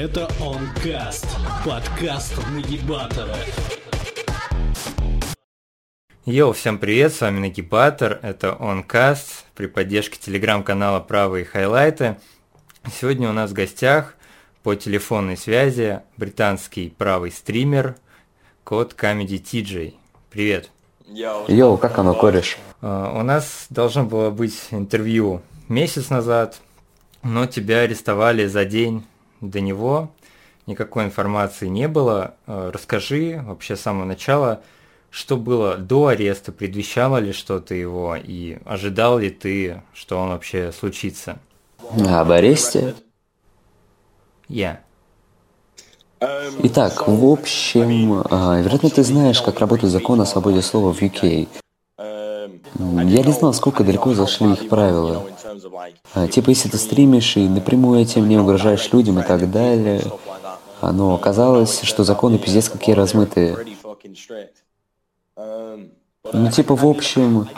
Это Онкаст, подкаст нагибатора. Йоу, всем привет, с вами Нагибатор, это Онкаст при поддержке телеграм-канала «Правые хайлайты». Сегодня у нас в гостях по телефонной связи британский правый стример код Comedy TJ. Привет. Йоу, как оно, кореш? Uh, у нас должно было быть интервью месяц назад, но тебя арестовали за день до него, никакой информации не было. Uh, расскажи вообще с самого начала, что было до ареста, предвещало ли что-то его, и ожидал ли ты, что он вообще случится? Об аресте? Я. Yeah. Итак, в общем, а, вероятно, ты знаешь, как работает закон о свободе слова в UK. Я не знал, сколько далеко зашли их правила. А, типа, если ты стримишь и напрямую этим не угрожаешь людям и так далее, но оказалось, что законы пиздец какие размытые. Ну, типа, в общем,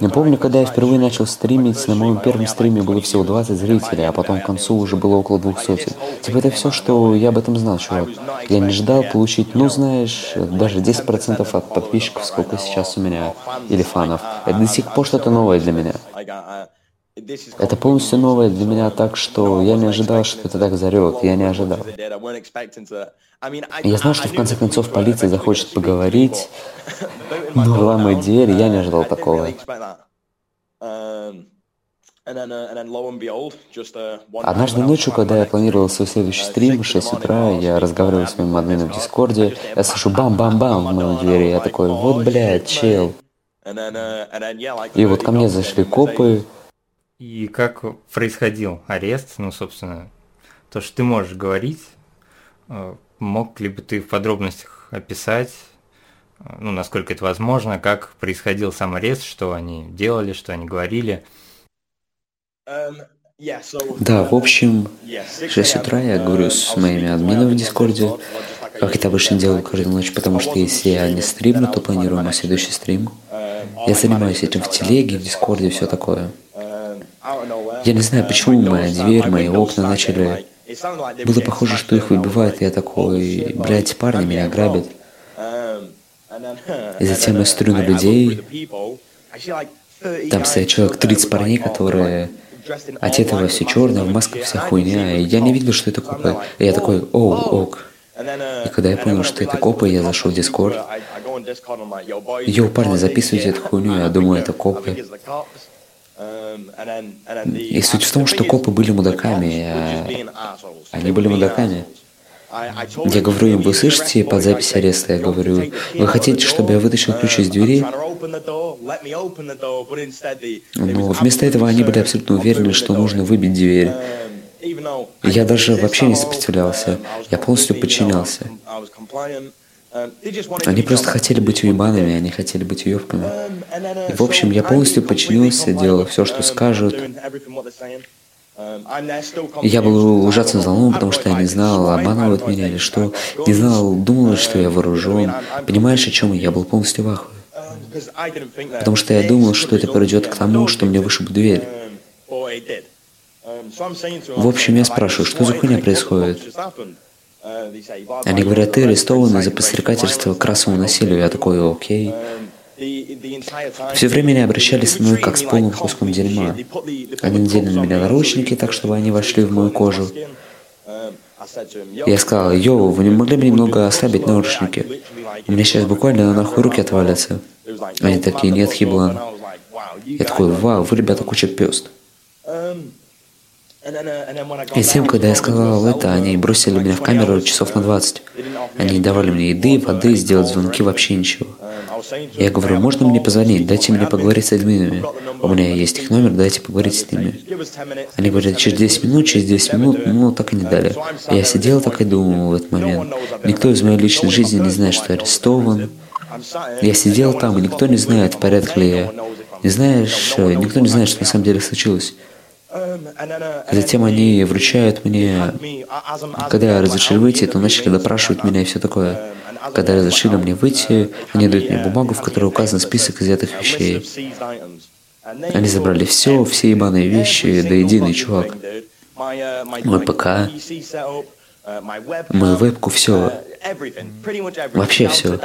я помню, когда я впервые начал стримить, на моем первом стриме было всего 20 зрителей, а потом к концу уже было около 200. Типа, это все, что я об этом знал, чувак. Я не ждал получить, ну, знаешь, даже 10% от подписчиков, сколько сейчас у меня, или фанов. Это до сих пор что-то новое для меня. Это полностью новое для меня так, что я не ожидал, что это так зарет. Я не ожидал. Я знал, что в конце концов полиция захочет поговорить, но ломать дверь, я не ожидал такого. Однажды ночью, когда я планировал свой следующий стрим, в 6 утра, я разговаривал с моим админом в Дискорде, я слышу бам-бам-бам в мою дверь, и я такой, вот, блядь, чел. И вот ко мне зашли копы, и как происходил арест, ну, собственно, то, что ты можешь говорить, э, мог ли бы ты в подробностях описать, э, ну, насколько это возможно, как происходил сам арест, что они делали, что они говорили? Да, в общем, в 6 утра я говорю с моими админами в Дискорде, как это обычно делаю каждую ночь, потому что если я не стримлю, то планирую мой следующий стрим. Я занимаюсь этим в телеге, в Дискорде, все такое. Я не знаю, почему моя дверь, мои окна начали... Было похоже, что их выбивают, и я такой, блядь, парни меня грабят. И затем я смотрю на людей, там стоят человек 30 парней, которые от этого все черное, в масках вся хуйня, и я не видел, что это копы. И я такой, оу, ок. И когда я понял, что это копы, я зашел в Дискорд. Йоу, парни, записывайте эту хуйню, я думаю, это копы. И суть в том, что копы были мудаками. А они были мудаками. Я говорю им, вы слышите под запись ареста? Я говорю, вы хотите, чтобы я вытащил ключ из двери? Но вместо этого они были абсолютно уверены, что нужно выбить дверь. Я даже вообще не сопротивлялся. Я полностью подчинялся. Они просто хотели быть уебанами, они хотели быть уебками. И, в общем, я полностью подчинился, делал все, что скажут. И я был ужасно взволнован, потому что я не знал, обманывают меня или что. Не знал, думал, что я вооружен. Понимаешь, о чем я? Я был полностью в ахуе. Потому что я думал, что это приведет к тому, что мне вышибут дверь. В общем, я спрашиваю, что за хуйня происходит? Они говорят, ты арестован за подстрекательство к расовому насилию. Я такой, окей. Все время они обращались со мной как с полным куском дерьма. Они надели на меня наручники так, чтобы они вошли в мою кожу. Я сказал, йоу, вы не могли бы немного ослабить наручники? У меня сейчас буквально нахуй руки отвалятся. Они такие, нет, хиблан. Я такой, вау, вы, ребята, куча пест. И тем, когда я сказал это, они бросили меня в камеру часов на 20. Они не давали мне еды, воды, сделать звонки, вообще ничего. Я говорю, можно мне позвонить, дайте мне поговорить с админами. У меня есть их номер, дайте поговорить с ними. Они говорят, через 10 минут, через 10 минут, ну, так и не дали. Я сидел так и думал в этот момент. Никто из моей личной жизни не знает, что я арестован. Я сидел там, и никто не знает, в порядке ли я. Не знаешь, никто не знает, что на самом деле случилось. Затем они вручают мне, когда разрешили выйти, то начали допрашивать меня и все такое. Когда разрешили мне выйти, они дают мне бумагу, в которой указан список изъятых вещей. Они забрали все, все ебаные вещи, до единый, чувак. мой ПК, мою вебку, все. Вообще все.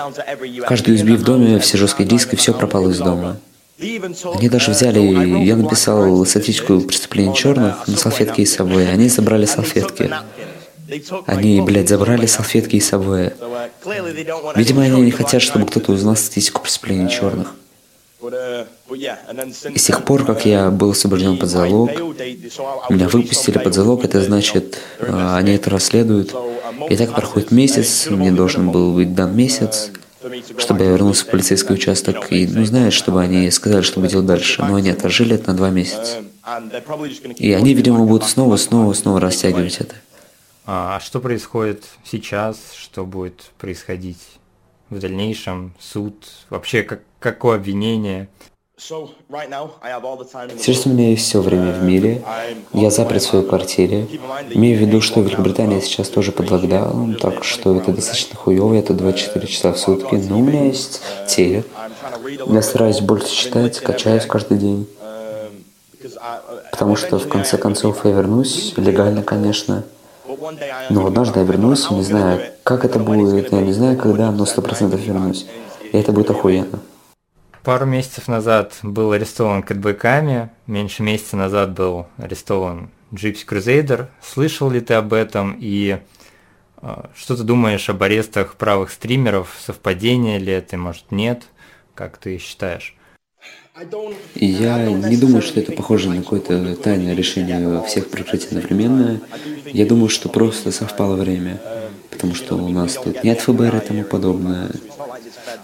Каждый USB в доме, все жесткие диски, все пропало из дома. Они даже взяли, я написал статистику преступлений черных на салфетке из собой, они забрали салфетки. Они, блядь, забрали салфетки из собой. Видимо, они не хотят, чтобы кто-то узнал статистику преступлений черных. И с тех пор, как я был освобожден под залог, меня выпустили под залог, это значит, а, они это расследуют. И так проходит месяц, мне должен был быть дан месяц, чтобы я вернулся в полицейский участок и, ну, знаешь, чтобы они сказали, что делать дальше. Но они отложили это на два месяца. И они, видимо, будут снова, снова, снова растягивать это. А что происходит сейчас? Что будет происходить в дальнейшем? Суд? Вообще, как, какое обвинение? Сейчас у меня есть все время в мире. Я заперт в своей квартире. Имею в виду, что Великобритания сейчас тоже под локдауном, так что это достаточно хуево, это 24 часа в сутки. Но у меня есть телек. Я стараюсь больше читать, качаюсь каждый день. Потому что в конце концов я вернусь, легально, конечно. Но однажды я вернусь, не знаю, как это будет, я не знаю, когда, но сто процентов вернусь. И это будет охуенно. Пару месяцев назад был арестован Кэтбэками, меньше месяца назад был арестован Gypsy Crusader. Слышал ли ты об этом и э, что ты думаешь об арестах правых стримеров? Совпадение ли это, может нет? Как ты считаешь? Я не думаю, что это похоже на какое-то тайное решение всех прекратить одновременно. Я думаю, что просто совпало время, потому что у нас тут нет ФБР и тому подобное.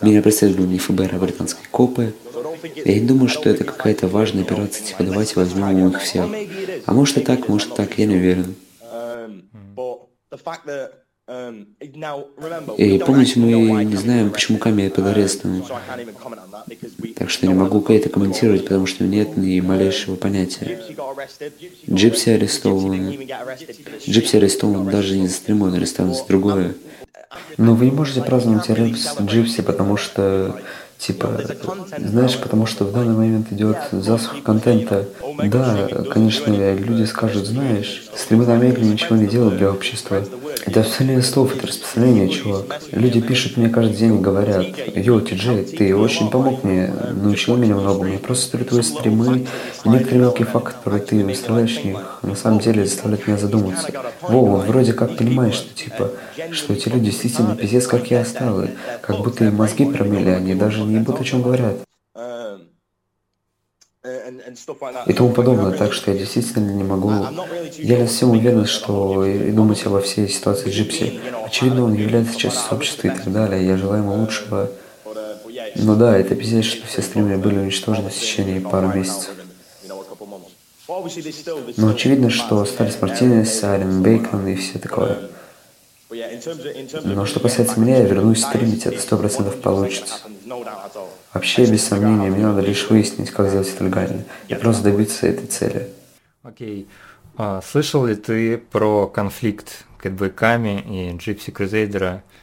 Меня преследовали ФБР, а британские копы. Я не думаю, что это какая-то важная операция, типа давайте возьмем их всех. А может и так, может и так, я не уверен. И помните, мы не знаем, почему Ками под арестом. Так что я не могу это комментировать, потому что нет ни малейшего понятия. Джипси арестован. Джипси арестован даже не за стриму, он арестован за другое. Но вы не можете праздновать Репс Джипси, потому что Типа, знаешь, потому что в данный момент идет засуха контента. Да, конечно, люди скажут, знаешь, стримы на Америке ничего не делают для общества. Это абсолютно слов, это распространение, чувак. Люди пишут мне каждый день и говорят, «Йо, Ти ты очень помог мне, научил меня много, мне просто стоят твои стримы, и некоторые мелкие факты, которые ты выставляешь них, на самом деле заставляют меня задуматься. Вова, вроде как понимаешь, что типа, что эти люди действительно пиздец, как я осталый, как будто и мозги промели, они даже не будут о чем говорят. И тому подобное, так что я действительно не могу... Я не совсем уверен, что и думать обо всей ситуации Джипси. Очевидно, он является частью общества и так далее, я желаю ему лучшего. Но да, это пиздец, что все стримеры были уничтожены в течение пары месяцев. Но очевидно, что остались Мартинес, Айлен Бейкон и все такое. Но что касается меня, я вернусь стримить, это сто процентов получится. Вообще, без сомнения, мне надо лишь выяснить, как сделать это легально, и просто добиться этой цели. Окей. Okay. А, слышал ли ты про конфликт Кэтбэками и Джипси Крузейдера?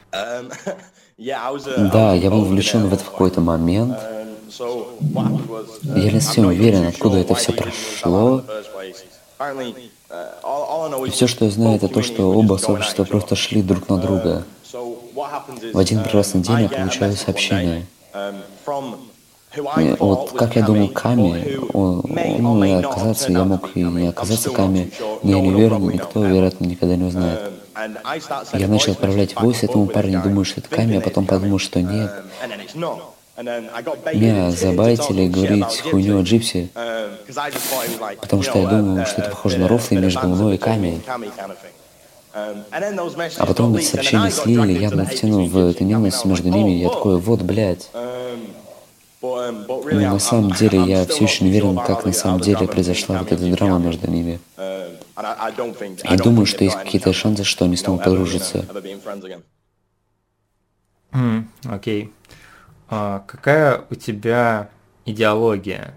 Um, да, я был вовлечен в это в какой-то момент. Um, я не совсем уверен, откуда это все прошло. И все, что я знаю, это то, что оба сообщества просто шли друг на друга. В один прекрасный день я получаю сообщение. Вот как я думал, Ками, он, и оказаться, я мог и не оказаться Ками, но я не уверен, никто, вероятно, никогда не узнает. Я начал отправлять войс этому парню, думаю, что это Ками, а потом подумал, что нет. Меня забайтили говорить хуйню о Джипси, потому что я думал, что это похоже на рофлы между мной и Ками. А потом эти сообщения слили, явно втянул в эту ненависть между ними, и я такой, вот, блядь. Но на самом деле я все еще не уверен, как на самом деле произошла вот эта драма между ними. И думаю, что есть какие-то шансы, что они снова подружатся. Окей. А какая у тебя идеология?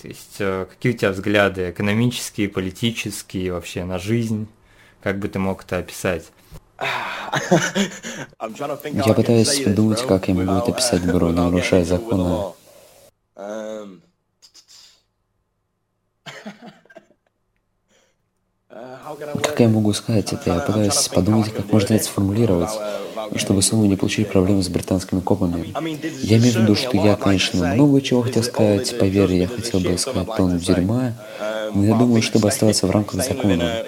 То есть э, какие у тебя взгляды экономические, политические, вообще на жизнь? Как бы ты мог это описать? Я пытаюсь подумать, как я могу это описать, бро, нарушая законы. Как я могу сказать это? Я пытаюсь подумать, как можно это сформулировать, чтобы снова не получить проблемы с британскими копами. Я имею в виду, что я, конечно, много чего хотел сказать, поверь, я хотел бы сказать тон дерьма, но я думаю, чтобы оставаться в рамках закона.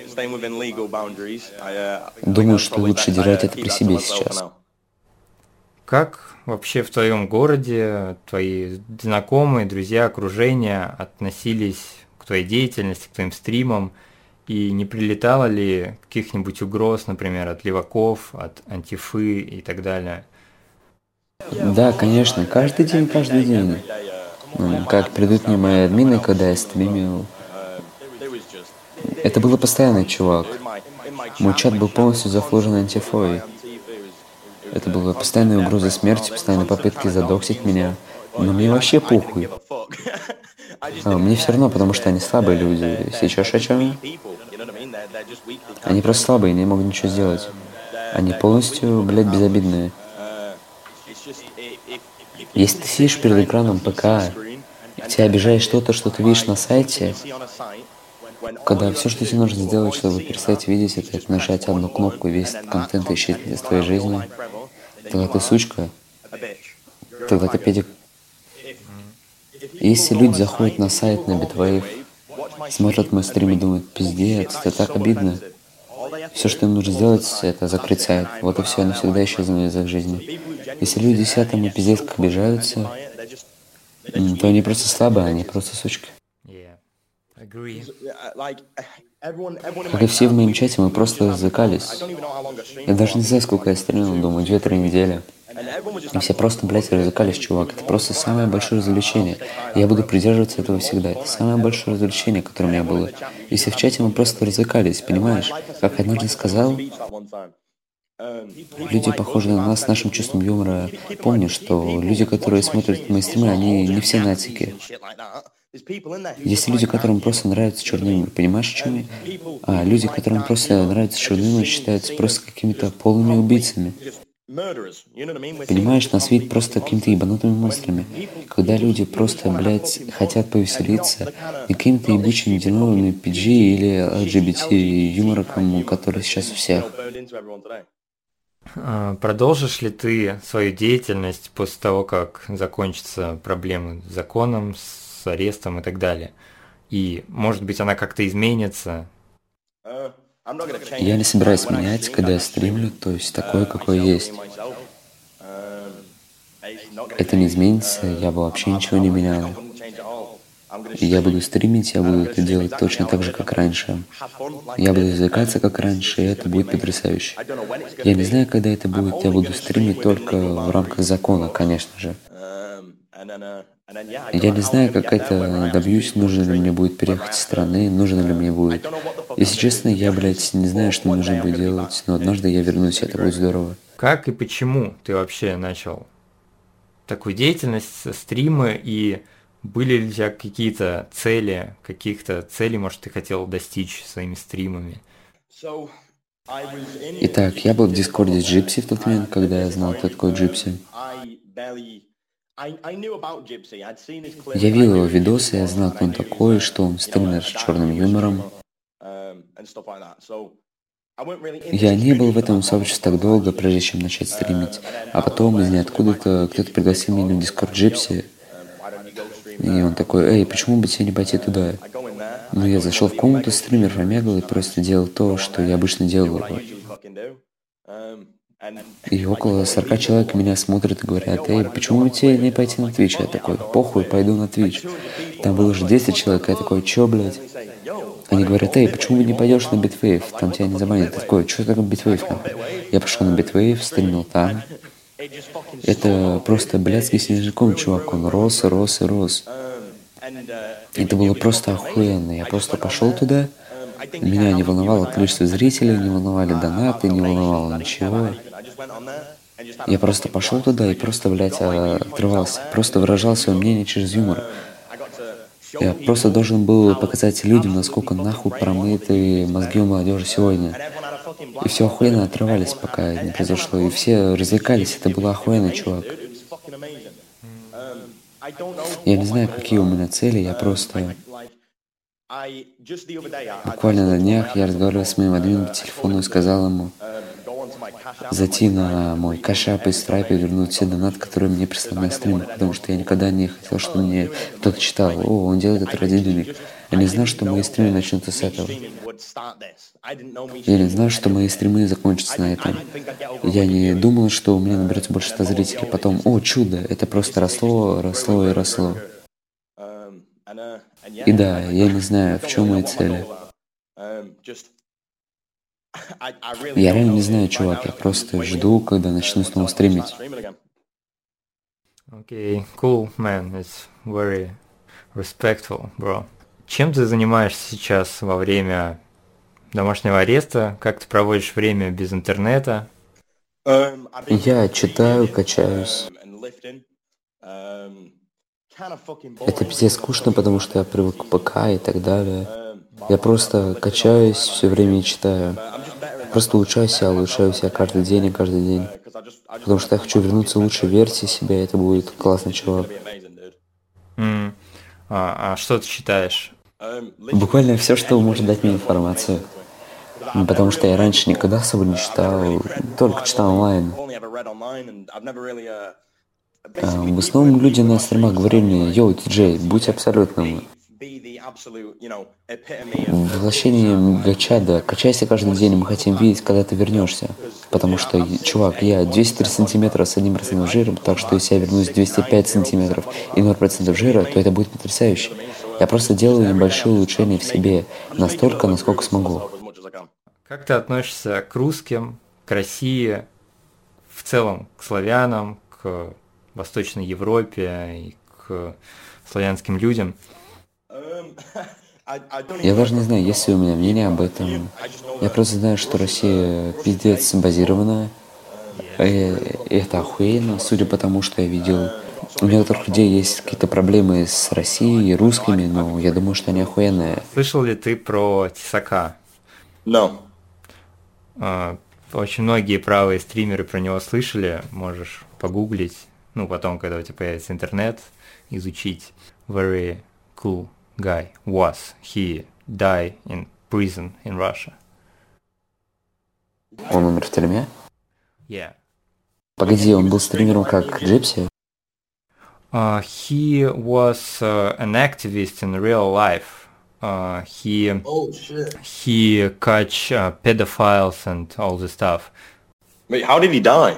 Думаю, что лучше держать это при себе сейчас. Как вообще в твоем городе твои знакомые, друзья, окружение относились к твоей деятельности, к твоим стримам? И не прилетало ли каких-нибудь угроз, например, от леваков, от антифы и так далее? Да, конечно, каждый день, каждый день. Как придут мне мои админы, когда я стримил. Это было постоянный чувак. Мой чат был полностью зафложен антифой. Это была постоянная угроза смерти, постоянные попытки задоксить меня. Но мне вообще похуй. А, мне все равно, потому что они слабые люди. Сейчас о чем? Они просто слабые, не могут ничего сделать. Они полностью, блядь, безобидные. Если ты сидишь перед экраном ПК, и тебя обижает что-то, что ты видишь на сайте, когда все, что тебе нужно сделать, чтобы перестать видеть это, это нажать одну кнопку, и весь контент исчезнет из твоей жизни, тогда ты сучка, тогда ты педик. Если люди заходят на сайт на Bitwave, смотрят мой стрим и думают, пиздец, это так обидно. Все, что им нужно сделать, это закрыть сайт. Вот и все, они всегда исчезнут из их жизни. Если люди сидят там и пиздец как обижаются, то они просто слабые, они просто сучки. Как и все в моем чате, мы просто развлекались. Я даже не знаю, сколько я стримил, думаю, две-три недели. И все просто, блядь, развлекались, чувак. Это просто самое большое развлечение. Я буду придерживаться этого всегда. Это самое большое развлечение, которое у меня было. И все в чате мы просто развлекались, понимаешь? Как однажды сказал, Люди, похожие на нас с нашим чувством юмора, помнят, что люди, которые смотрят мои стримы, они не все нацики. Есть люди, которым просто нравится черный юмор, понимаешь, о чем я? А люди, которым просто нравится черный юмор, считаются просто какими-то полными убийцами. Понимаешь, нас видят просто какими-то ебанутыми монстрами. Когда люди просто, блядь, хотят повеселиться, и какими-то ебучими дерьмовыми PG или LGBT юмором, который сейчас у всех. А, продолжишь ли ты свою деятельность после того, как закончатся проблемы с законом, с арестом и так далее? И, может быть, она как-то изменится? Я не собираюсь менять, когда я стримлю, то есть такое, какое есть. Это не изменится, я бы вообще ничего не менял. Я буду стримить, я буду это делать точно так же, как раньше. Я буду извлекаться, как раньше, и это будет потрясающе. Я не знаю, когда это будет, я буду стримить только в рамках закона, конечно же. Я не знаю, как это добьюсь, нужно ли мне будет переехать из страны, нужно ли мне будет. Если честно, я, блядь, не знаю, что нужно будет делать, но однажды я вернусь, и это будет здорово. Как и почему ты вообще начал такую деятельность, стримы, и были ли у тебя какие-то цели, каких-то целей, может, ты хотел достичь своими стримами? Итак, я был в Дискорде Джипси в тот момент, когда я знал, кто такой Джипси. Я видел его видосы, я знал, кто он такой, что он стример с черным юмором. Эм, я не был в этом сообществе так долго, прежде чем начать э, стримить. А потом из ниоткуда-то кто-то пригласил меня на Дискорд Джипси. Эм, и он такой, эй, почему бы тебе не пойти туда? Ну, я зашел в комнату стример Омегал и просто делал то, что я обычно делал. И около 40 человек меня смотрят и говорят, эй, почему бы тебе не пойти на Twitch? Я такой, похуй, пойду на Twitch. Там было уже 10 человек, я такой, чё, блядь? Они говорят, эй, почему бы не пойдешь на Bitwave? Там тебя не забанят. Я такой, что такое нахуй? Я пошел на Bitwave, стримил там. Это просто блядский снежком, чувак, он рос и рос и рос. Это было просто охуенно. Я просто пошел туда, меня не волновало количество зрителей, не волновали донаты, не волновало ничего. Я просто пошел туда и просто, блядь, отрывался. Просто выражал свое мнение через юмор. Я просто должен был показать людям, насколько нахуй промыты мозги у молодежи сегодня. И все охуенно отрывались, пока не произошло. И все развлекались. Это было охуенно, чувак. Я не знаю, какие у меня цели, я просто... Буквально на днях я разговаривал с моим админом по телефону и сказал ему зайти на мой кашап и страйп и вернуть все донаты, которые мне прислали на стримах, потому что я никогда не хотел, чтобы мне кто-то читал, о, он делает это ради денег. Я не знал, что мои стримы начнутся с этого. Я не знал, что мои стримы закончатся на этом. Я не думал, что у меня наберется больше 100 зрителей. Потом, о, чудо, это просто росло, росло и росло. И да, я не знаю, в чем мои цели. Я реально не знаю, чувак, я просто жду, когда начну снова стримить. Okay, cool, man. It's very respectful, bro. Чем ты занимаешься сейчас во время домашнего ареста? Как ты проводишь время без интернета? Я читаю, качаюсь. Это пиздец скучно, потому что я привык к ПК и так далее. Я просто качаюсь все время и читаю. Просто улучшаю себя, улучшаю себя каждый день и каждый день. Потому что я хочу вернуться в лучшей версии себя, и это будет классный чувак. Mm. А, а что ты читаешь? Буквально все, что может дать мне информацию. Потому что я раньше никогда особо не читал, только читал онлайн. А, в основном люди на стримах говорили мне, йоу, диджей, будь абсолютным. Воплощение гачада. Качайся каждый день, мы хотим видеть, когда ты вернешься. Потому что, чувак, я 203 сантиметра с 1% жира, так что если я вернусь 205 сантиметров и 0% жира, то это будет потрясающе. Я просто делаю небольшие улучшения в себе, настолько, насколько смогу. Как ты относишься к русским, к России, в целом к славянам, к Восточной Европе и к славянским людям? Я даже не знаю, есть ли у меня мнение об этом. Я просто знаю, что Россия пиздец базированная. И это охуенно, судя по тому, что я видел. У некоторых людей есть какие-то проблемы с Россией и русскими, но я думаю, что они охуенные. Слышал ли ты про Тесака? No. А, очень многие правые стримеры про него слышали, можешь погуглить, ну потом, когда у тебя появится интернет, изучить. Very cool guy was. He died in prison in Russia. Он умер в тюрьме? Yeah. Погоди, он был стримером как Джипси? Uh, he was uh, an activist in real life. Uh, he Oh shit. he catch uh, pedophiles and all this stuff. Wait, how did he die?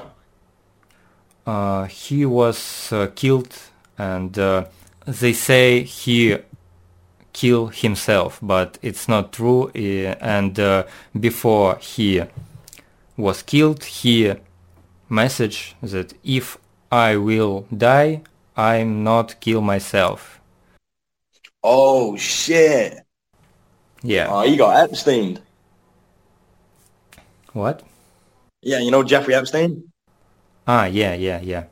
Uh, he was uh, killed, and uh, they say he kill himself, but it's not true. Eh, and uh, before he was killed, he message that if I will die, I'm not kill myself. Oh shit! Yeah. Oh, he you got Epstein. What? Yeah, you know Jeffrey Epstein. Ah, yeah, yeah, yeah.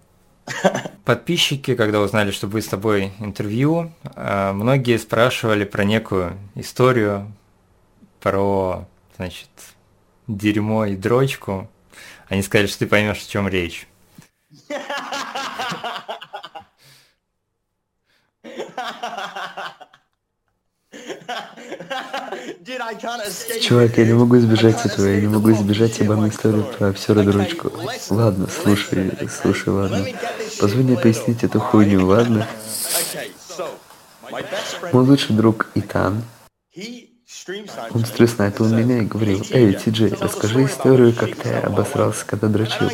Подписчики, когда узнали, что будет с тобой интервью, э, многие спрашивали про некую историю, про, значит, дерьмо и дрочку. Они сказали, что ты поймешь, о чем речь. Чувак, я не могу избежать этого, я не могу избежать ебаную историю про обсера дрочку. Ладно, слушай, слушай, ладно. Позволь мне пояснить эту хуйню, ладно? Мой лучший друг Итан, он стресснайпил меня и говорил, «Эй, Ти-Джей, расскажи историю, как ты обосрался, когда дрочил».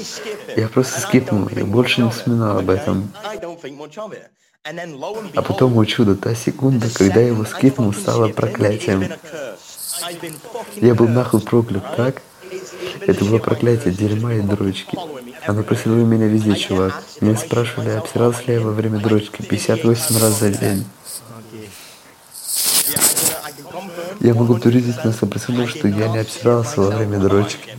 Я просто скипнул и больше не вспоминал об этом. А потом, о чудо, та секунда, когда я его скипнул, стала проклятием. Я был нахуй проклят, так? Это было проклятие дерьма и дрочки. Оно преследует меня везде, чувак. Меня спрашивали, обсирался ли я во время дрочки 58 раз за день. Я могу утвердить на 100%, что я не обсирался во время дрочки.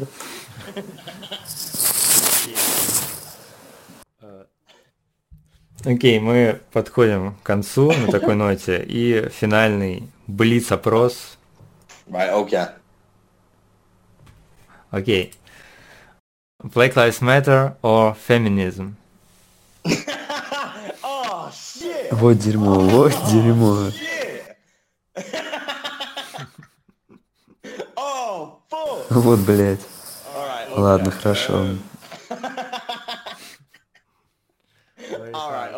Окей, мы подходим к концу на такой ноте. И финальный блиц-опрос. Right, okay. Окей. Okay. Black Lives Matter or Feminism? oh, shit. Вот дерьмо, oh, вот oh, дерьмо. oh, вот, блядь. Right, Ладно, хорошо. Um...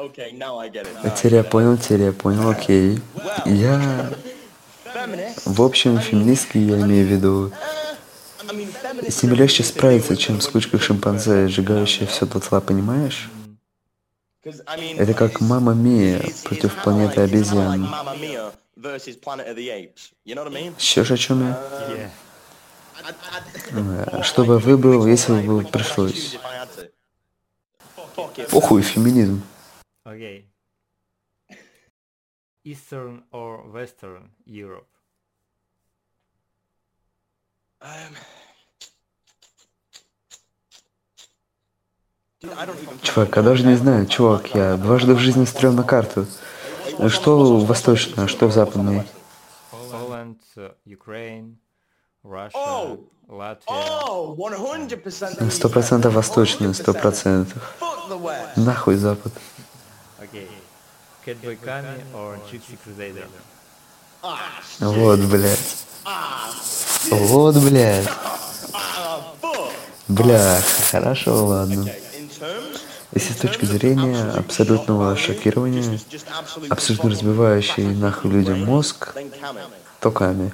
okay, now I get it. А Теперь я понял, теперь я понял, окей. Я, в общем, феминистки я имею в виду. С ними легче справиться, чем с кучкой шимпанзе, сжигающей все дотла, понимаешь? Это как мама Мия против планеты обезьян. Mean? Сейчас о чем я? Э, Что бы я выбрал, если бы пришлось? Похуй, феминизм. Okay. Eastern or Western Europe? Um. Чувак, я даже не знаю, чувак, я дважды в жизни стрел на карту. Что восточное, что западное? Poland, uh, Ukraine, Russia, Oh! Latvia. Oh, 100% Сто процентов восточное, сто процентов. Нахуй запад. Okay. Catboy Kami or Gypsy Crusader? Вот, блядь. Вот, блядь. Бля, хорошо, ладно. Если с точки зрения абсолютного шокирования, абсолютно разбивающий нахуй людям мозг, то Ками.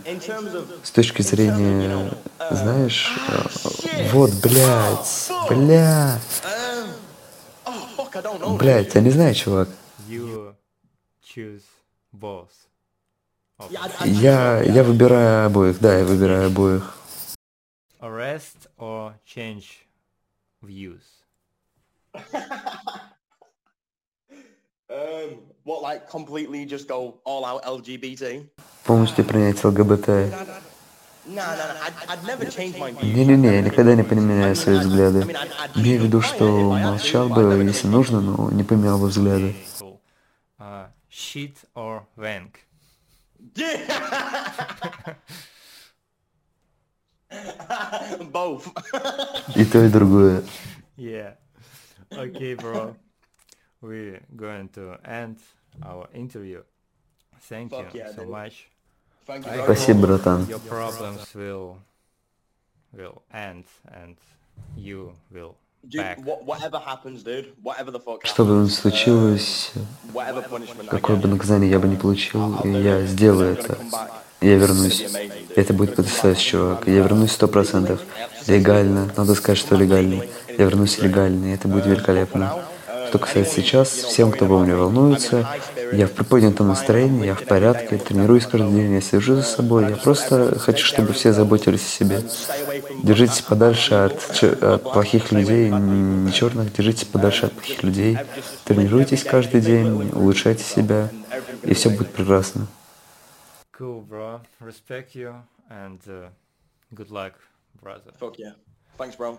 С точки зрения, знаешь, э, вот, блядь, бля, oh блядь, я не знаю, чувак. Я, я выбираю обоих, да, я выбираю обоих. Arrest or change views? um, what like completely just go all out LGBT? Полностью принять ЛГБТ. Не-не-не, я никогда не поменяю свои взгляды. Имею в виду, что молчал бы, если нужно, но не поменял бы взгляды. Uh, shit or wank? Both. И то, и другое. Yeah. Okay, bro. We're going to end our interview. Thank Fuck you yeah, so dude. much. Спасибо, братан. Your problems will will end and you will Dude, back. wha- whatever happens, dude, whatever the fuck Что бы ни случилось, какое бы наказание я бы не получил, я сделаю это. Я вернусь. Это будет потрясающе, чувак. Я вернусь сто процентов. Легально. Надо сказать, что легально. Я вернусь легально, и это будет великолепно. Что касается сейчас, всем, кто обо мне волнуется, я в приподнятом настроении, я в порядке, тренируюсь каждый день, я слежу за собой. Я просто хочу, чтобы все заботились о себе. Держитесь подальше от, от плохих людей, не черных, держитесь подальше от плохих людей. Тренируйтесь каждый день, улучшайте себя, и все будет прекрасно. Cool, bro. Respect you and uh, good luck, brother. Fuck yeah. Thanks, bro.